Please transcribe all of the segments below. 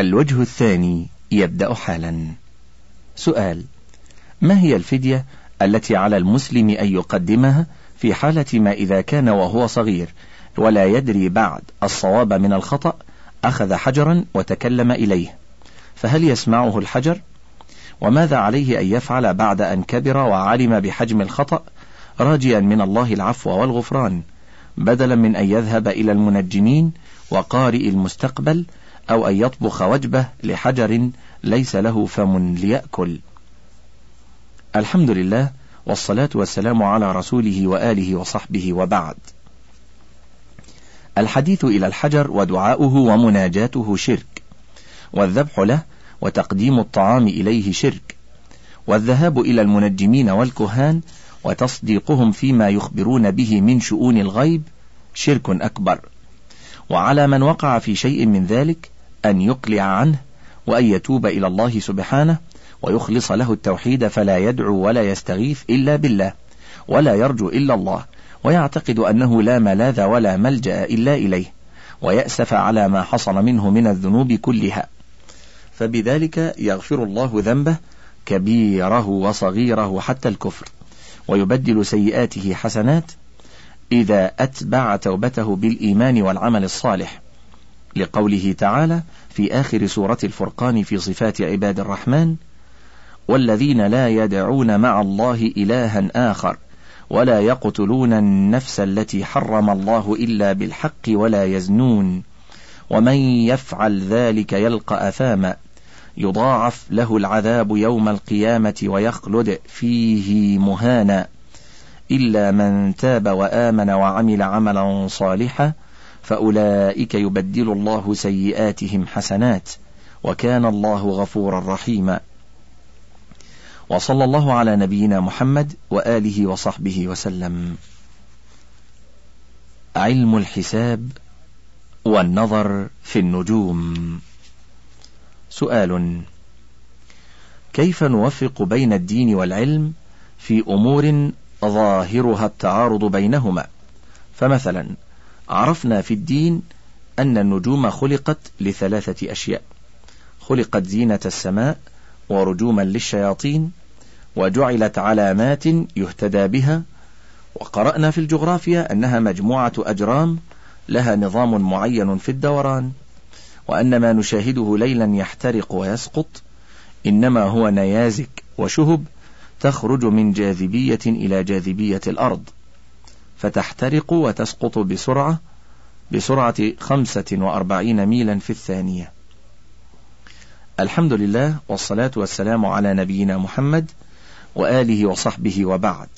الوجه الثاني يبدأ حالا. سؤال ما هي الفدية التي على المسلم أن يقدمها في حالة ما إذا كان وهو صغير ولا يدري بعد الصواب من الخطأ أخذ حجرا وتكلم إليه؟ فهل يسمعه الحجر؟ وماذا عليه أن يفعل بعد أن كبر وعلم بحجم الخطأ؟ راجيا من الله العفو والغفران. بدلا من أن يذهب إلى المنجمين وقارئ المستقبل أو أن يطبخ وجبة لحجر ليس له فم ليأكل. الحمد لله والصلاة والسلام على رسوله وآله وصحبه وبعد. الحديث إلى الحجر ودعاؤه ومناجاته شرك والذبح له وتقديم الطعام إليه شرك والذهاب إلى المنجمين والكهان وتصديقهم فيما يخبرون به من شؤون الغيب شرك أكبر. وعلى من وقع في شيء من ذلك أن يقلع عنه وأن يتوب إلى الله سبحانه ويخلص له التوحيد فلا يدعو ولا يستغيث إلا بالله ولا يرجو إلا الله ويعتقد أنه لا ملاذ ولا ملجأ إلا إليه ويأسف على ما حصل منه من الذنوب كلها فبذلك يغفر الله ذنبه كبيره وصغيره حتى الكفر ويبدل سيئاته حسنات إذا أتبع توبته بالإيمان والعمل الصالح لقوله تعالى في آخر سورة الفرقان في صفات عباد الرحمن والذين لا يدعون مع الله إلها آخر ولا يقتلون النفس التي حرم الله إلا بالحق ولا يزنون. ومن يفعل ذلك يلقى أثاما يضاعف له العذاب يوم القيامة ويخلد فيه مهانا. إلا من تاب وآمن وعمل عملا صالحا فأولئك يبدل الله سيئاتهم حسنات وكان الله غفورا رحيما. وصلى الله على نبينا محمد وآله وصحبه وسلم. علم الحساب والنظر في النجوم. سؤال كيف نوفق بين الدين والعلم في أمور ظاهرها التعارض بينهما؟ فمثلا عرفنا في الدين أن النجوم خلقت لثلاثة أشياء. خلقت زينة السماء ورجوما للشياطين وجعلت علامات يهتدى بها. وقرأنا في الجغرافيا أنها مجموعة أجرام لها نظام معين في الدوران. وأن ما نشاهده ليلا يحترق ويسقط إنما هو نيازك وشهب تخرج من جاذبية إلى جاذبية الأرض. فتحترق وتسقط بسرعة بسرعة خمسة وأربعين ميلا في الثانية. الحمد لله والصلاة والسلام على نبينا محمد وآله وصحبه وبعد.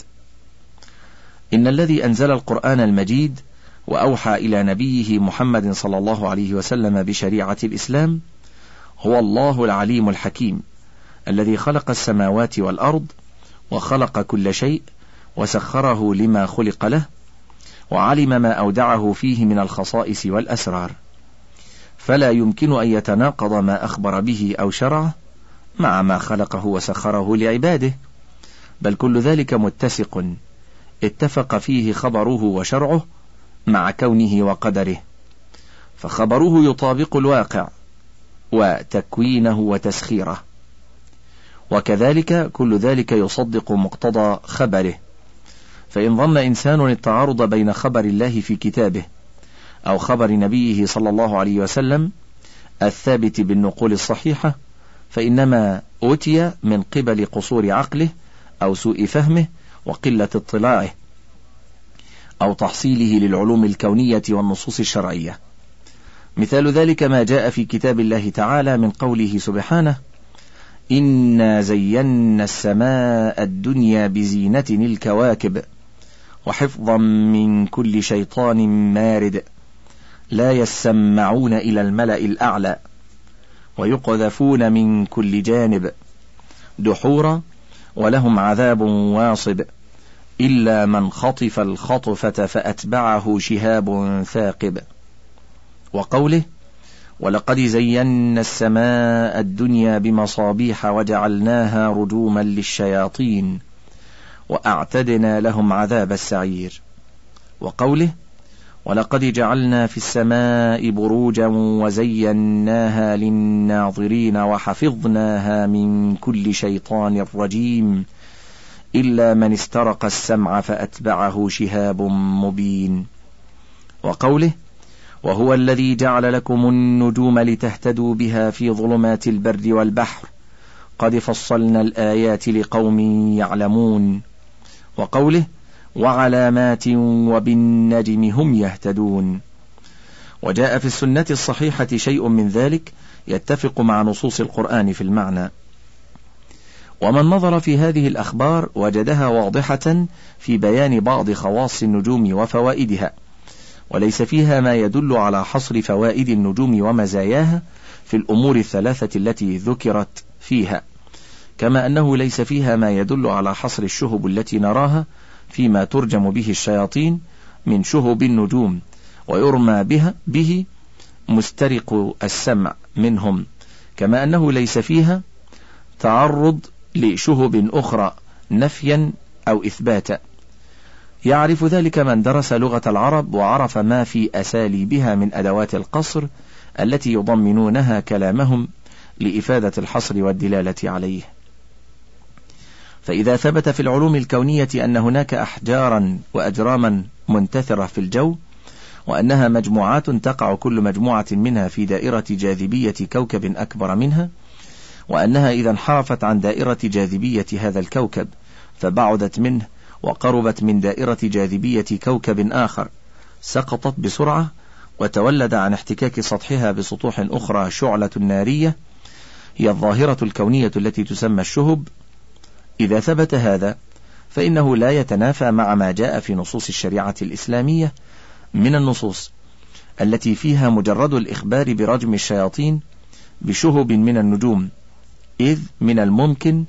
إن الذي أنزل القرآن المجيد وأوحى إلى نبيه محمد صلى الله عليه وسلم بشريعة الإسلام هو الله العليم الحكيم الذي خلق السماوات والأرض وخلق كل شيء وسخره لما خلق له وعلم ما أودعه فيه من الخصائص والأسرار. فلا يمكن أن يتناقض ما أخبر به أو شرعه مع ما خلقه وسخره لعباده بل كل ذلك متسق اتفق فيه خبره وشرعه مع كونه وقدره. فخبره يطابق الواقع وتكوينه وتسخيره. وكذلك كل ذلك يصدق مقتضى خبره. فإن ظن إنسان التعارض بين خبر الله في كتابه أو خبر نبيه صلى الله عليه وسلم الثابت بالنقول الصحيحة فإنما أوتي من قبل قصور عقله أو سوء فهمه وقلة اطلاعه أو تحصيله للعلوم الكونية والنصوص الشرعية. مثال ذلك ما جاء في كتاب الله تعالى من قوله سبحانه إنا زينا السماء الدنيا بزينة الكواكب وحفظا من كل شيطان مارد لا يسمعون إلى الملأ الأعلى ويقذفون من كل جانب دحورا ولهم عذاب واصب إلا من خطف الخطفة فأتبعه شهاب ثاقب. وقوله ولقد زينا السماء الدنيا بمصابيح وجعلناها رجوما للشياطين وأعتدنا لهم عذاب السعير. وقوله ولقد جعلنا في السماء بروجا وزيناها للناظرين وحفظناها من كل شيطان رجيم إلا من استرق السمع فأتبعه شهاب مبين. وقوله وهو الذي جعل لكم النجوم لتهتدوا بها في ظلمات البر والبحر قد فصلنا الآيات لقوم يعلمون. وقوله وعلامات وبالنجم هم يهتدون. وجاء في السنة الصحيحة شيء من ذلك يتفق مع نصوص القرآن في المعنى. ومن نظر في هذه الأخبار وجدها واضحة في بيان بعض خواص النجوم وفوائدها وليس فيها ما يدل على حصر فوائد النجوم ومزاياها في الأمور الثلاثة التي ذكرت فيها. كما أنه ليس فيها ما يدل على حصر الشهب التي نراها فيما ترجم به الشياطين من شهب النجوم ويرمى بها به مسترق السمع منهم كما أنه ليس فيها تعرض لشهب أخرى نفيا أو إثباتا. يعرف ذلك من درس لغة العرب وعرف ما في أساليبها من أدوات القصر التي يضمنونها كلامهم لإفادة الحصر والدلالة عليه. فإذا ثبت في العلوم الكونية أن هناك أحجارا وأجراما منتثرة في الجو وأنها مجموعات تقع كل مجموعة منها في دائرة جاذبية كوكب أكبر منها وأنها إذا انحرفت عن دائرة جاذبية هذا الكوكب فبعدت منه وقربت من دائرة جاذبية كوكب آخر سقطت بسرعة وتولد عن احتكاك سطحها بسطوح أخرى شعلة نارية هي الظاهرة الكونية التي تسمى الشهب. إذا ثبت هذا فإنه لا يتنافى مع ما جاء في نصوص الشريعة الإسلامية من النصوص التي فيها مجرد الإخبار برجم الشياطين بشهب من النجوم إذ من الممكن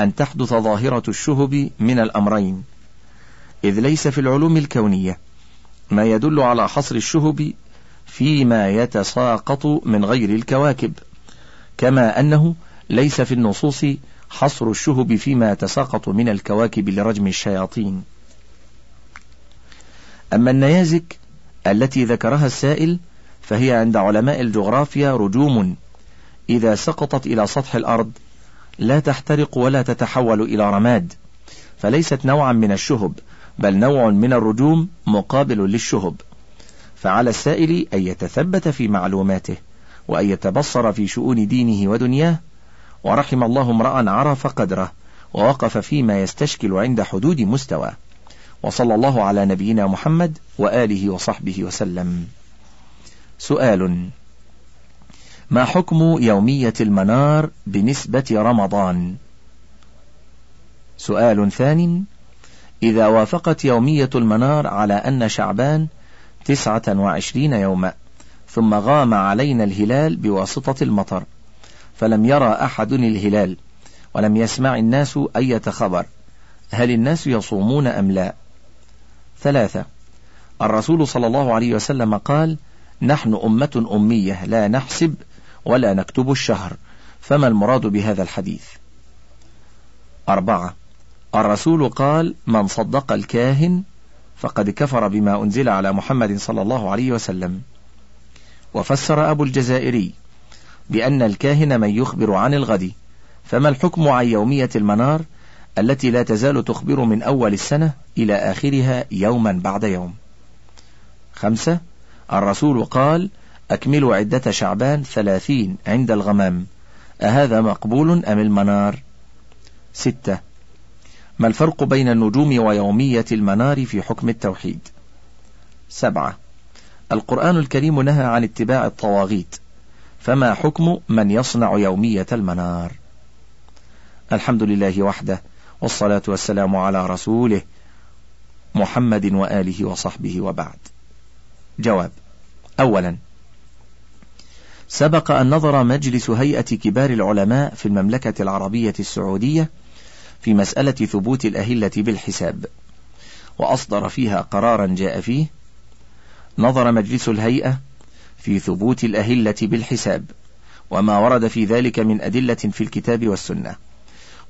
أن تحدث ظاهرة الشهب من الأمرين. إذ ليس في العلوم الكونية ما يدل على حصر الشهب فيما يتساقط من غير الكواكب كما أنه ليس في النصوص حصر الشهب فيما يتساقط من الكواكب لرجم الشياطين. أما النيازك التي ذكرها السائل فهي عند علماء الجغرافيا رجوم. إذا سقطت إلى سطح الأرض لا تحترق ولا تتحول إلى رماد فليست نوعا من الشهب بل نوع من الرجوم مقابل للشهب. فعلى السائل أن يتثبت في معلوماته وأن يتبصر في شؤون دينه ودنياه ورحم الله امرأ عرف قدره ووقف فيما يستشكل عند حدود مستواه وصلى الله على نبينا محمد وآله وصحبه وسلم. سؤال ما حكم يومية المنار بنسبة رمضان؟ سؤال ثاني إذا وافقت يومية المنار على أن شعبان تسعة وعشرين يوما ثم غام علينا الهلال بواسطة المطر فلم يرى أحد الهلال ولم يسمع الناس أية خبر هل الناس يصومون أم لا؟ ثلاثة الرسول صلى الله عليه وسلم قال نحن أمة أمية لا نحسب ولا نكتب الشهر فما المراد بهذا الحديث؟ أربعة الرسول قال من صدق الكاهن فقد كفر بما أنزل على محمد صلى الله عليه وسلم. وفسر أبو الجزائري بأن الكاهن من يخبر عن الغد. فما الحكم عن يومية المنار التي لا تزال تخبر من أول السنة إلى آخرها يوما بعد يوم؟ خمسة الرسول قال أكملوا عدة شعبان ثلاثين عند الغمام. أهذا مقبول أم المنار؟ ستة ما الفرق بين النجوم ويومية المنار في حكم التوحيد؟ سبعة القرآن الكريم نهى عن اتباع الطواغيت. فما حكم من يصنع يومية المنار؟ الحمد لله وحده والصلاة والسلام على رسوله محمد وآله وصحبه وبعد. جواب أولا سبق أن نظر مجلس هيئة كبار العلماء في المملكة العربية السعودية في مسألة ثبوت الأهلة بالحساب وأصدر فيها قرارا جاء فيه نظر مجلس الهيئة في ثبوت الأهلة بالحساب وما ورد في ذلك من أدلة في الكتاب والسنة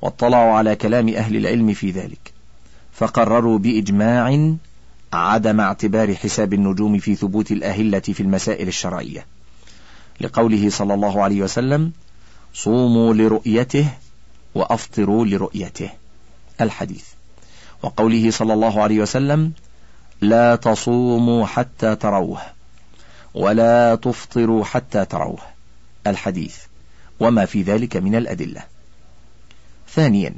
واطلعوا على كلام أهل العلم في ذلك فقرروا بإجماع عدم اعتبار حساب النجوم في ثبوت الأهلة في المسائل الشرعية لقوله صلى الله عليه وسلم صوموا لرؤيته وأفطروا لرؤيته الحديث. وقوله صلى الله عليه وسلم لا تصوموا حتى تروه ولا تفطروا حتى تروه. الحديث. وما في ذلك من الأدلة. ثانيا.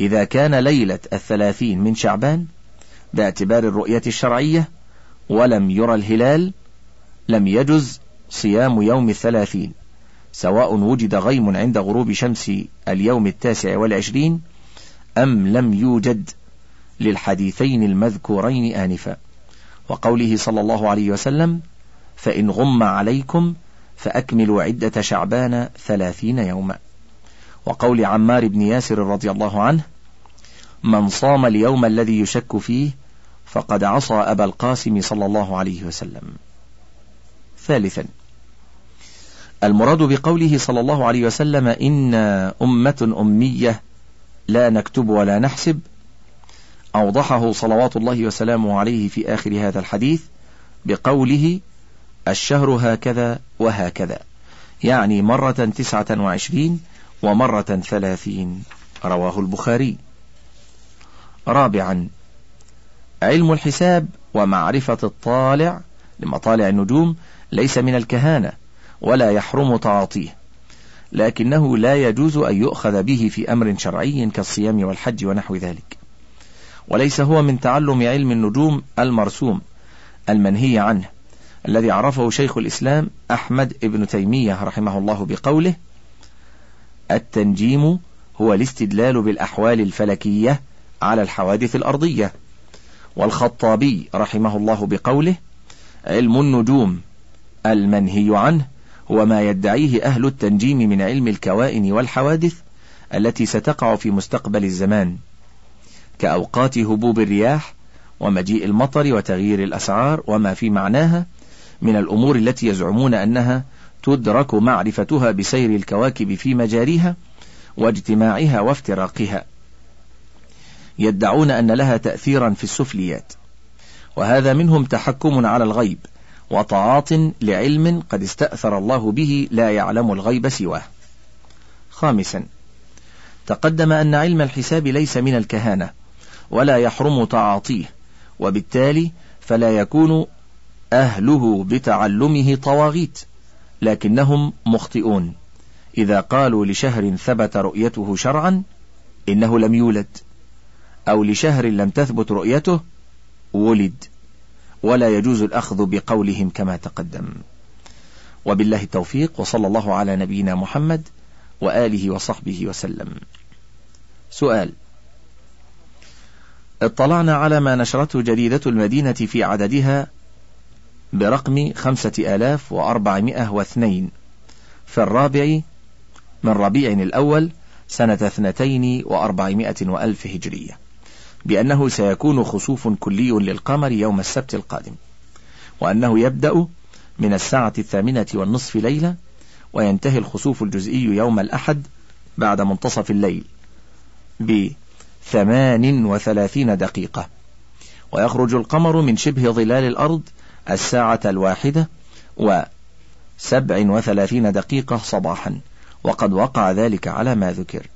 إذا كان ليلة الثلاثين من شعبان باعتبار الرؤية الشرعية ولم يرى الهلال لم يجز صيام يوم الثلاثين سواء وجد غيم عند غروب شمس اليوم التاسع والعشرين أم لم يوجد للحديثين المذكورين آنفا. وقوله صلى الله عليه وسلم فإن غم عليكم فأكملوا عدة شعبان ثلاثين يوما. وقول عمار بن ياسر رضي الله عنه من صام اليوم الذي يشك فيه فقد عصى أبا القاسم صلى الله عليه وسلم. ثالثا المراد بقوله صلى الله عليه وسلم إن أمة أمية لا نكتب ولا نحسب أوضحه صلوات الله وسلامه عليه في آخر هذا الحديث بقوله الشهر هكذا وهكذا. يعني مرة تسعة وعشرين ومرة ثلاثين. رواه البخاري. رابعا علم الحساب ومعرفة الطالع لمطالع النجوم ليس من الكهانة ولا يحرم تعاطيه لكنه لا يجوز أن يؤخذ به في أمر شرعي كالصيام والحج ونحو ذلك. وليس هو من تعلم علم النجوم المرسوم المنهي عنه. الذي عرفه شيخ الإسلام أحمد ابن تيمية رحمه الله بقوله التنجيم هو الاستدلال بالأحوال الفلكية على الحوادث الأرضية. والخطابي رحمه الله بقوله علم النجوم المنهي عنه هو ما يدعيه أهل التنجيم من علم الكوائن والحوادث التي ستقع في مستقبل الزمان كأوقات هبوب الرياح ومجيء المطر وتغيير الأسعار وما في معناها من الأمور التي يزعمون أنها تدرك معرفتها بسير الكواكب في مجاريها واجتماعها وافتراقها. يدعون أن لها تأثيرا في السفليات. وهذا منهم تحكم على الغيب وطاعات لعلم قد استأثر الله به لا يعلم الغيب سواه. خامسا تقدم أن علم الحساب ليس من الكهانة ولا يحرم تعاطيه وبالتالي فلا يكون أهله بتعلمه طواغيت لكنهم مخطئون. إذا قالوا لشهر ثبت رؤيته شرعا إنه لم يولد. أو لشهر لم تثبت رؤيته ولد. ولا يجوز الأخذ بقولهم كما تقدم. وبالله التوفيق وصلى الله على نبينا محمد وآله وصحبه وسلم. سؤال اطلعنا على ما نشرته جريدة المدينة في عددها برقم خمسة آلاف وأربعمائة واثنين. في الرابع من ربيع الأول سنة اثنتين وأربعمائة وألف هجرية بأنه سيكون خسوف كلي للقمر يوم السبت القادم وأنه يبدأ من الساعة الثامنة والنصف ليلة وينتهي الخسوف الجزئي يوم الأحد بعد منتصف الليل بثمان وثلاثين دقيقة ويخرج القمر من شبه ظلال الأرض الساعة الواحدة وسبع وثلاثين دقيقة صباحا. وقد وقع ذلك على ما ذكر.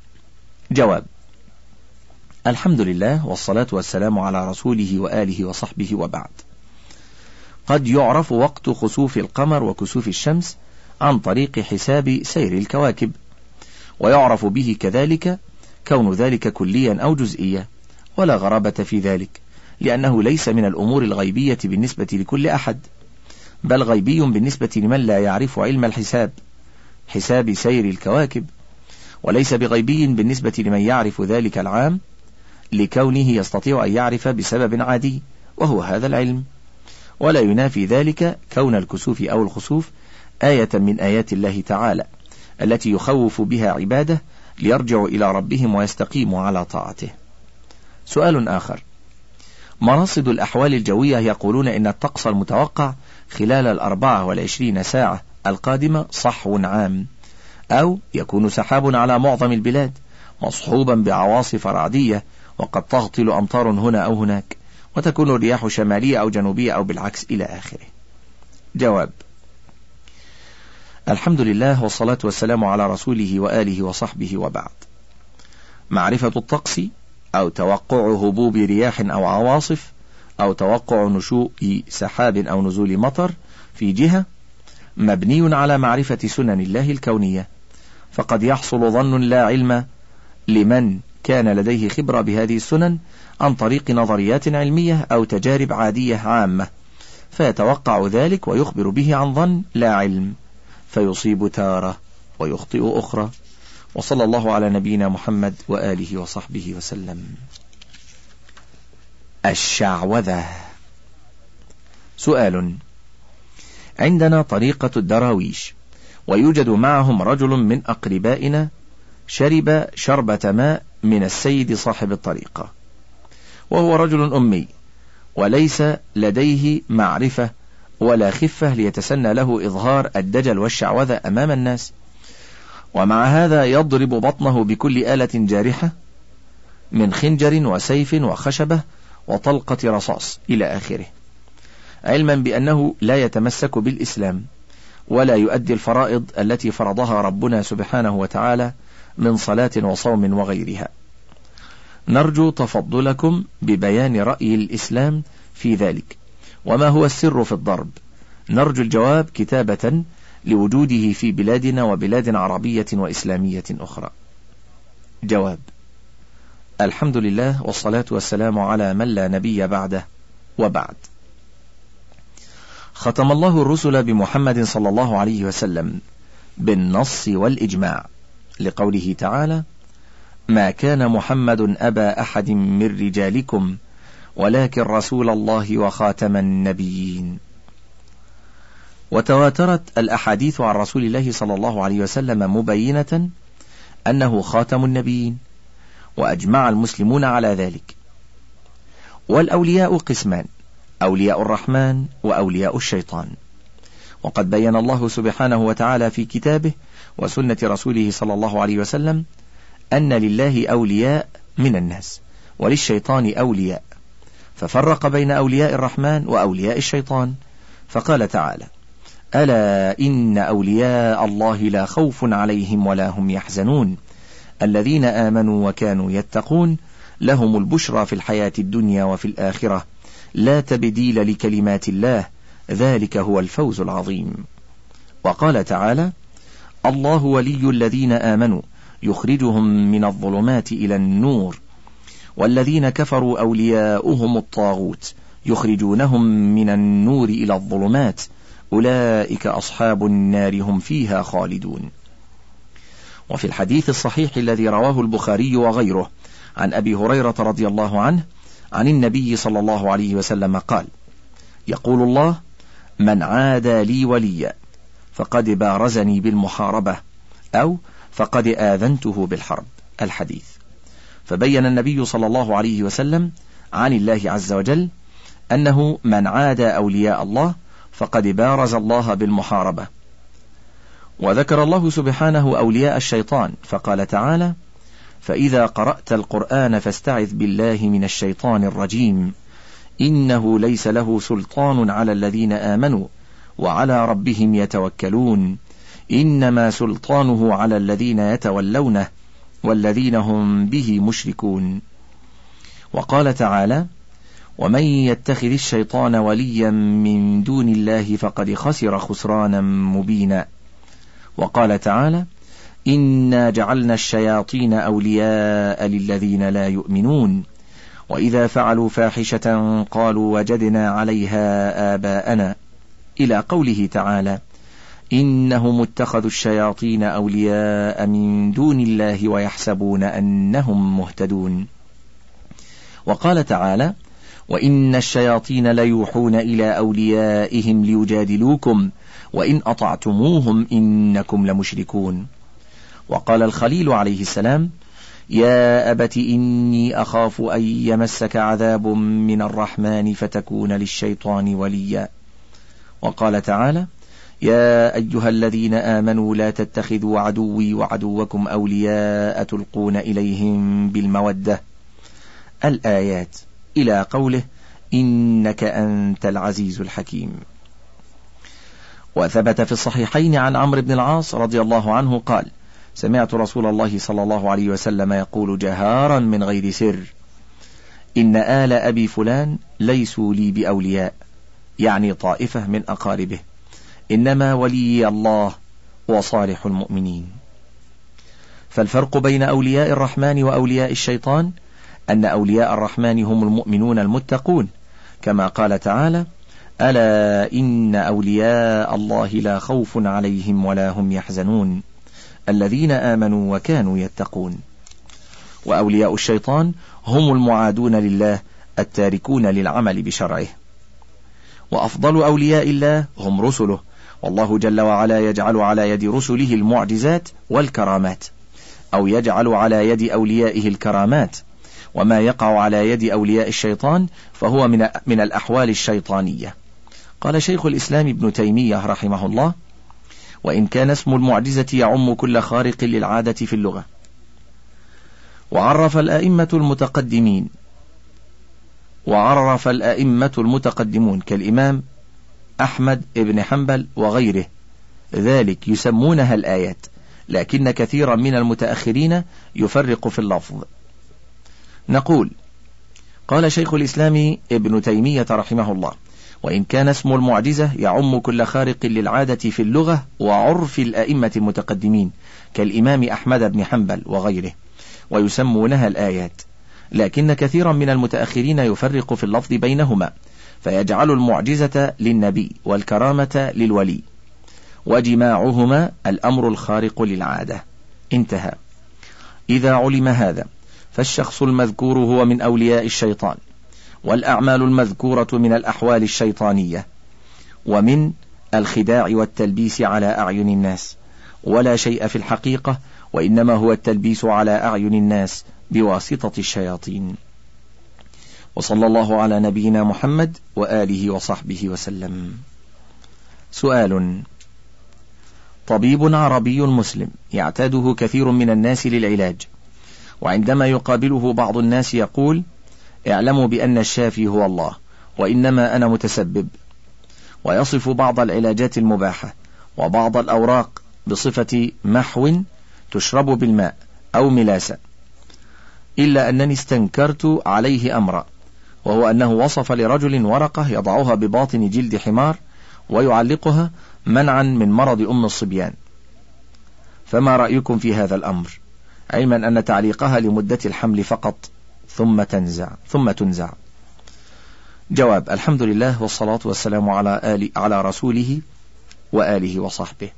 جواب الحمد لله والصلاة والسلام على رسوله وآله وصحبه وبعد. قد يعرف وقت خسوف القمر وكسوف الشمس عن طريق حساب سير الكواكب ويعرف به كذلك كون ذلك كليا أو جزئيا ولا غرابة في ذلك. لأنه ليس من الأمور الغيبية بالنسبة لكل أحد بل غيبي بالنسبة لمن لا يعرف علم الحساب حساب سير الكواكب. وليس بغيبي بالنسبة لمن يعرف ذلك العام لكونه يستطيع أن يعرف بسبب عادي وهو هذا العلم. ولا ينافي ذلك كون الكسوف أو الخسوف آية من آيات الله تعالى التي يخوف بها عباده ليرجعوا إلى ربهم ويستقيموا على طاعته. سؤال آخر. مراصد الأحوال الجوية يقولون إن الطقس المتوقع خلال الأربعة والعشرين ساعة القادمة صحو عام أو يكون سحاب على معظم البلاد مصحوبا بعواصف رعدية وقد تهطل أمطار هنا أو هناك وتكون الرياح شمالية أو جنوبية أو بالعكس إلى آخره. جواب الحمد لله والصلاة والسلام على رسوله وآله وصحبه وبعد. معرفة الطقس أو توقع هبوب رياح أو عواصف أو توقع نشوء سحاب أو نزول مطر في جهة مبني على معرفة سنن الله الكونية. فقد يحصل ظن لا علم لمن كان لديه خبرة بهذه السنن عن طريق نظريات علمية أو تجارب عادية عامة. فيتوقع ذلك ويخبر به عن ظن لا علم فيصيب تارة ويخطئ أخرى. وصلى الله على نبينا محمد وآله وصحبه وسلم. الشعوذة. سؤال. عندنا طريقة الدراويش ويوجد معهم رجل من أقربائنا شرب شربة ماء من السيد صاحب الطريقة وهو رجل أمي وليس لديه معرفة ولا خفة ليتسنى له إظهار الدجل والشعوذة أمام الناس. ومع هذا يضرب بطنه بكل آلة جارحة من خنجر وسيف وخشبة وطلقة رصاص إلى آخره. علما بأنه لا يتمسك بالإسلام ولا يؤدي الفرائض التي فرضها ربنا سبحانه وتعالى من صلاة وصوم وغيرها. نرجو تفضلكم ببيان رأي الإسلام في ذلك. وما هو السر في الضرب؟ نرجو الجواب كتابة لوجوده في بلادنا وبلاد عربية وإسلامية أخرى. جواب الحمد لله والصلاة والسلام على من لا نبي بعده وبعد. ختم الله الرسل بمحمد صلى الله عليه وسلم بالنص والإجماع لقوله تعالى ما كان محمد أبا أحد من رجالكم ولكن رسول الله وخاتم النبيين. وتواترت الأحاديث عن رسول الله صلى الله عليه وسلم مبينة أنه خاتم النبيين وأجمع المسلمون على ذلك. والأولياء قسمان أولياء الرحمن وأولياء الشيطان. وقد بين الله سبحانه وتعالى في كتابه وسنة رسوله صلى الله عليه وسلم أن لله أولياء من الناس وللشيطان أولياء. ففرق بين أولياء الرحمن وأولياء الشيطان فقال تعالى ألا إن أولياء الله لا خوف عليهم ولا هم يحزنون. الذين آمنوا وكانوا يتقون لهم البشرى في الحياة الدنيا وفي الآخرة. لا تبديل لكلمات الله ذلك هو الفوز العظيم. وقال تعالى الله ولي الذين آمنوا يخرجهم من الظلمات إلى النور. والذين كفروا أولياؤهم الطاغوت يخرجونهم من النور إلى الظلمات. أولئك أصحاب النار هم فيها خالدون. وفي الحديث الصحيح الذي رواه البخاري وغيره عن أبي هريرة رضي الله عنه عن النبي صلى الله عليه وسلم قال يقول الله من عادى لي وليا فقد بارزني بالمحاربة أو فقد آذنته بالحرب. الحديث. فبين النبي صلى الله عليه وسلم عن الله عز وجل أنه من عادى أولياء الله فقد بارز الله بالمحاربة. وذكر الله سبحانه أولياء الشيطان فقال تعالى فإذا قرأت القرآن فاستعذ بالله من الشيطان الرجيم. إنه ليس له سلطان على الذين آمنوا وعلى ربهم يتوكلون. إنما سلطانه على الذين يتولونه والذين هم به مشركون. وقال تعالى ومن يتخذ الشيطان وليا من دون الله فقد خسر خسرانا مبينا. وقال تعالى إنا جعلنا الشياطين أولياء للذين لا يؤمنون. وإذا فعلوا فاحشة قالوا وجدنا عليها آباءنا. إلى قوله تعالى إنهم اتخذوا الشياطين أولياء من دون الله ويحسبون أنهم مهتدون. وقال تعالى وإن الشياطين ليوحون إلى أوليائهم ليجادلوكم وإن أطعتموهم إنكم لمشركون. وقال الخليل عليه السلام يا أبت إني أخاف أن يمسك عذاب من الرحمن فتكون للشيطان وليا. وقال تعالى يا أيها الذين آمنوا لا تتخذوا عدوي وعدوكم أولياء تلقون إليهم بالمودة. الآيات إلى قوله إنك أنت العزيز الحكيم. وثبت في الصحيحين عن عمرو بن العاص رضي الله عنه قال سمعت رسول الله صلى الله عليه وسلم يقول جهارا من غير سر إن آل أبي فلان ليسوا لي بأولياء يعني طائفة من أقاربه إنما ولي الله وصالح المؤمنين. فالفرق بين أولياء الرحمن وأولياء الشيطان أن أولياء الرحمن هم المؤمنون المتقون. كما قال تعالى ألا إن أولياء الله لا خوف عليهم ولا هم يحزنون. الذين آمنوا وكانوا يتقون. وأولياء الشيطان هم المعادون لله التاركون للعمل بشرعه. وأفضل أولياء الله هم رسله. والله جل وعلا يجعل على يد رسله المعجزات والكرامات أو يجعل على يد أوليائه الكرامات. وما يقع على يد أولياء الشيطان فهو من من الأحوال الشيطانية. قال شيخ الإسلام ابن تيمية رحمه الله وإن كان اسم المعجزة يعم كل خارق للعادة في اللغة. وعرف الأئمة المتقدمين وعرف الأئمة المتقدمون كالإمام أحمد بن حنبل وغيره. ذلك يسمونها الآيات لكن كثيرا من المتأخرين يفرق في اللفظ. نقول قال شيخ الإسلام ابن تيمية رحمه الله وإن كان اسم المعجزة يعم كل خارق للعادة في اللغة وعرف الأئمة المتقدمين كالإمام أحمد بن حنبل وغيره ويسمونها الآيات. لكن كثيرا من المتأخرين يفرق في اللفظ بينهما فيجعل المعجزة للنبي والكرامة للولي وجماعهما الأمر الخارق للعادة. انتهى. إذا علم هذا فالشخص المذكور هو من أولياء الشيطان والأعمال المذكورة من الأحوال الشيطانية ومن الخداع والتلبيس على أعين الناس ولا شيء في الحقيقة وإنما هو التلبيس على أعين الناس بواسطة الشياطين. وصلى الله على نبينا محمد وآله وصحبه وسلم. سؤال طبيب عربي مسلم يعتاده كثير من الناس للعلاج. وعندما يقابله بعض الناس يقول اعلموا بأن الشافي هو الله وإنما أنا متسبب. ويصف بعض العلاجات المباحة وبعض الأوراق بصفة محو تشرب بالماء أو ملاسة إلا أنني استنكرت عليه أمرا وهو أنه وصف لرجل ورقة يضعها بباطن جلد حمار ويعلقها منعا من مرض أم الصبيان. فما رأيكم في هذا الأمر؟ علما أن تعليقها لمدة الحمل فقط ثم تنزع ثم تنزع. جواب الحمد لله والصلاة والسلام على آل على رسوله وآله وصحبه.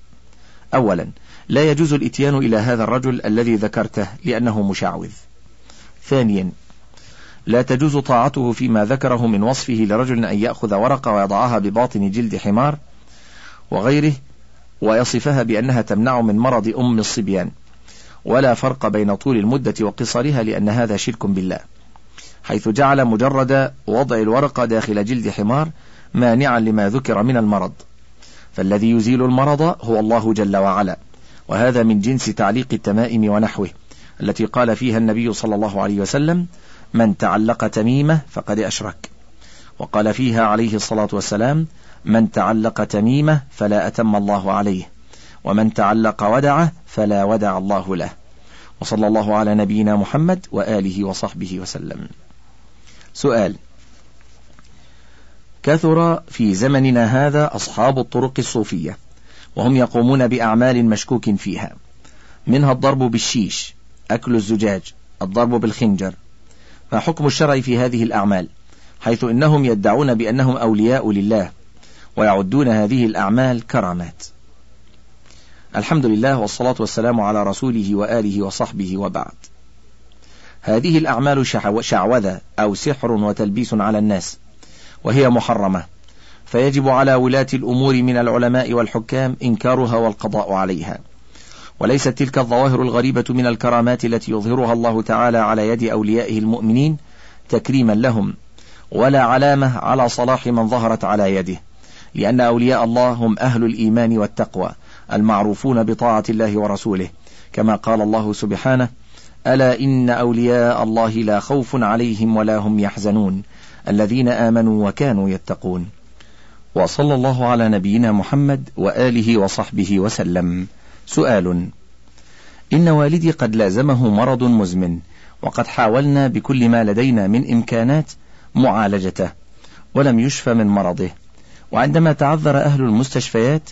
أولا لا يجوز الإتيان إلى هذا الرجل الذي ذكرته لأنه مشعوذ. ثانيا لا تجوز طاعته فيما ذكره من وصفه لرجل أن يأخذ ورقة ويضعها بباطن جلد حمار وغيره ويصفها بأنها تمنع من مرض أم الصبيان. ولا فرق بين طول المدة وقصرها لأن هذا شرك بالله. حيث جعل مجرد وضع الورقة داخل جلد حمار مانعا لما ذكر من المرض. فالذي يزيل المرض هو الله جل وعلا. وهذا من جنس تعليق التمائم ونحوه التي قال فيها النبي صلى الله عليه وسلم من تعلق تميمة فقد أشرك وقال فيها عليه الصلاة والسلام من تعلق تميمة فلا أتم الله عليه ومن تعلق ودعه فلا ودع الله له. وصلى الله على نبينا محمد وآله وصحبه وسلم. سؤال. كثر في زمننا هذا أصحاب الطرق الصوفية وهم يقومون بأعمال مشكوك فيها. منها الضرب بالشيش أكل الزجاج الضرب بالخنجر. ما حكم الشرع في هذه الأعمال؟ حيث إنهم يدعون بأنهم أولياء لله ويعدون هذه الأعمال كرامات. الحمد لله والصلاة والسلام على رسوله وآله وصحبه وبعد. هذه الأعمال شعوذة أو سحر وتلبيس على الناس وهي محرمة فيجب على ولاة الأمور من العلماء والحكام إنكارها والقضاء عليها. وليست تلك الظواهر الغريبة من الكرامات التي يظهرها الله تعالى على يد أوليائه المؤمنين تكريما لهم ولا علامة على صلاح من ظهرت على يده لأن أولياء الله هم أهل الإيمان والتقوى المعروفون بطاعة الله ورسوله كما قال الله سبحانه ألا إن أولياء الله لا خوف عليهم ولا هم يحزنون الذين آمنوا وكانوا يتقون. وصلى الله على نبينا محمد وآله وصحبه وسلم. سؤال إن والدي قد لازمه مرض مزمن وقد حاولنا بكل ما لدينا من إمكانات معالجته ولم يشفى من مرضه وعندما تعذر أهل المستشفيات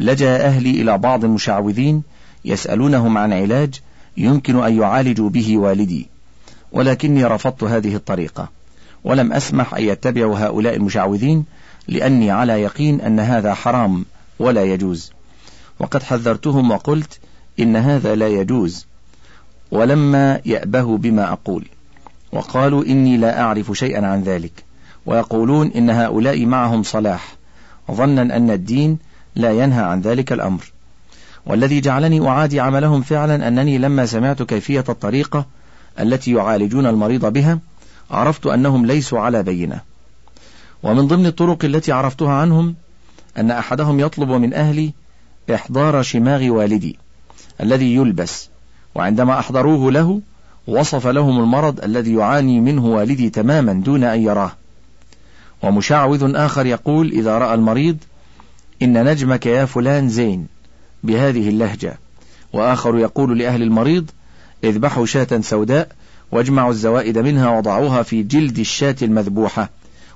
لجأ أهلي إلى بعض المشعوذين يسألونهم عن علاج يمكن أن يعالجوا به والدي ولكني رفضت هذه الطريقة ولم أسمح أن يتبعوا هؤلاء المشعوذين لأني على يقين أن هذا حرام ولا يجوز. وقد حذرتهم وقلت إن هذا لا يجوز ولما يأبه بما أقول وقالوا إني لا أعرف شيئا عن ذلك ويقولون إن هؤلاء معهم صلاح ظنا أن الدين لا ينهى عن ذلك الأمر. والذي جعلني أعادي عملهم فعلا أنني لما سمعت كيفية الطريقة التي يعالجون المريض بها عرفت أنهم ليسوا على بينة. ومن ضمن الطرق التي عرفتها عنهم أن أحدهم يطلب من أهلي إحضار شماغ والدي الذي يلبس وعندما أحضروه له وصف لهم المرض الذي يعاني منه والدي تماما دون أن يراه. ومشعوذ آخر يقول إذا رأى المريض إن نجمك يا فلان زين بهذه اللهجة. وآخر يقول لأهل المريض اذبحوا شاة سوداء واجمعوا الزوائد منها وضعوها في جلد الشاة المذبوحة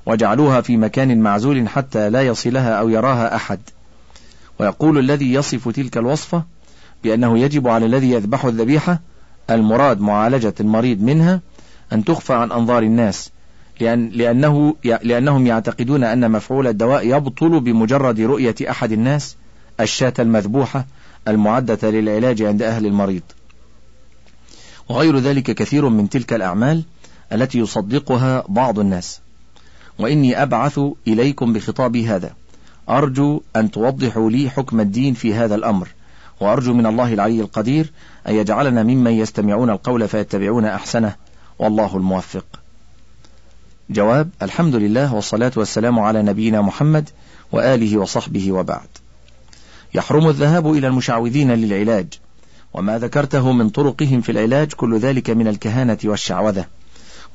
وجعلوها في مكان معزول حتى لا يصلها أو يراها أحد. ويقول الذي يصف تلك الوصفة بأنه يجب على الذي يذبح الذبيحة المراد معالجة المريض منها أن تخفى عن أنظار الناس لأن لأنه لأنهم يعتقدون أن مفعول الدواء يبطل بمجرد رؤية أحد الناس الشاة المذبوحة المعدة للعلاج عند أهل المريض. وغير ذلك كثير من تلك الأعمال التي يصدقها بعض الناس. وإني أبعث إليكم بخطابي هذا. أرجو أن توضحوا لي حكم الدين في هذا الأمر. وأرجو من الله العلي القدير أن يجعلنا ممن يستمعون القول فيتبعون أحسنه. والله الموفق. جواب الحمد لله والصلاة والسلام على نبينا محمد وآله وصحبه وبعد. يحرم الذهاب إلى المشعوذين للعلاج وما ذكرته من طرقهم في العلاج كل ذلك من الكهانة والشعوذة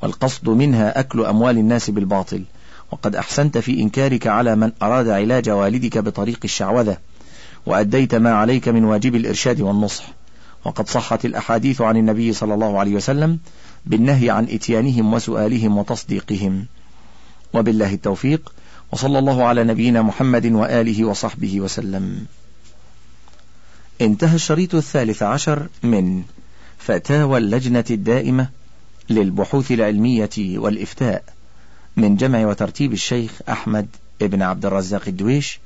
والقصد منها أكل أموال الناس بالباطل. وقد أحسنت في إنكارك على من أراد علاج والدك بطريق الشعوذة وأديت ما عليك من واجب الإرشاد والنصح. وقد صحت الأحاديث عن النبي صلى الله عليه وسلم بالنهي عن إتيانهم وسؤالهم وتصديقهم. وبالله التوفيق وصلى الله على نبينا محمد وآله وصحبه وسلم. انتهى الشريط الثالث عشر من فتاوى اللجنة الدائمة للبحوث العلمية والإفتاء من جمع وترتيب الشيخ أحمد بن عبد الرزاق الدويش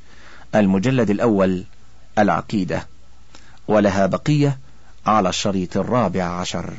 المجلد الأول العقيدة ولها بقية على الشريط الرابع عشر.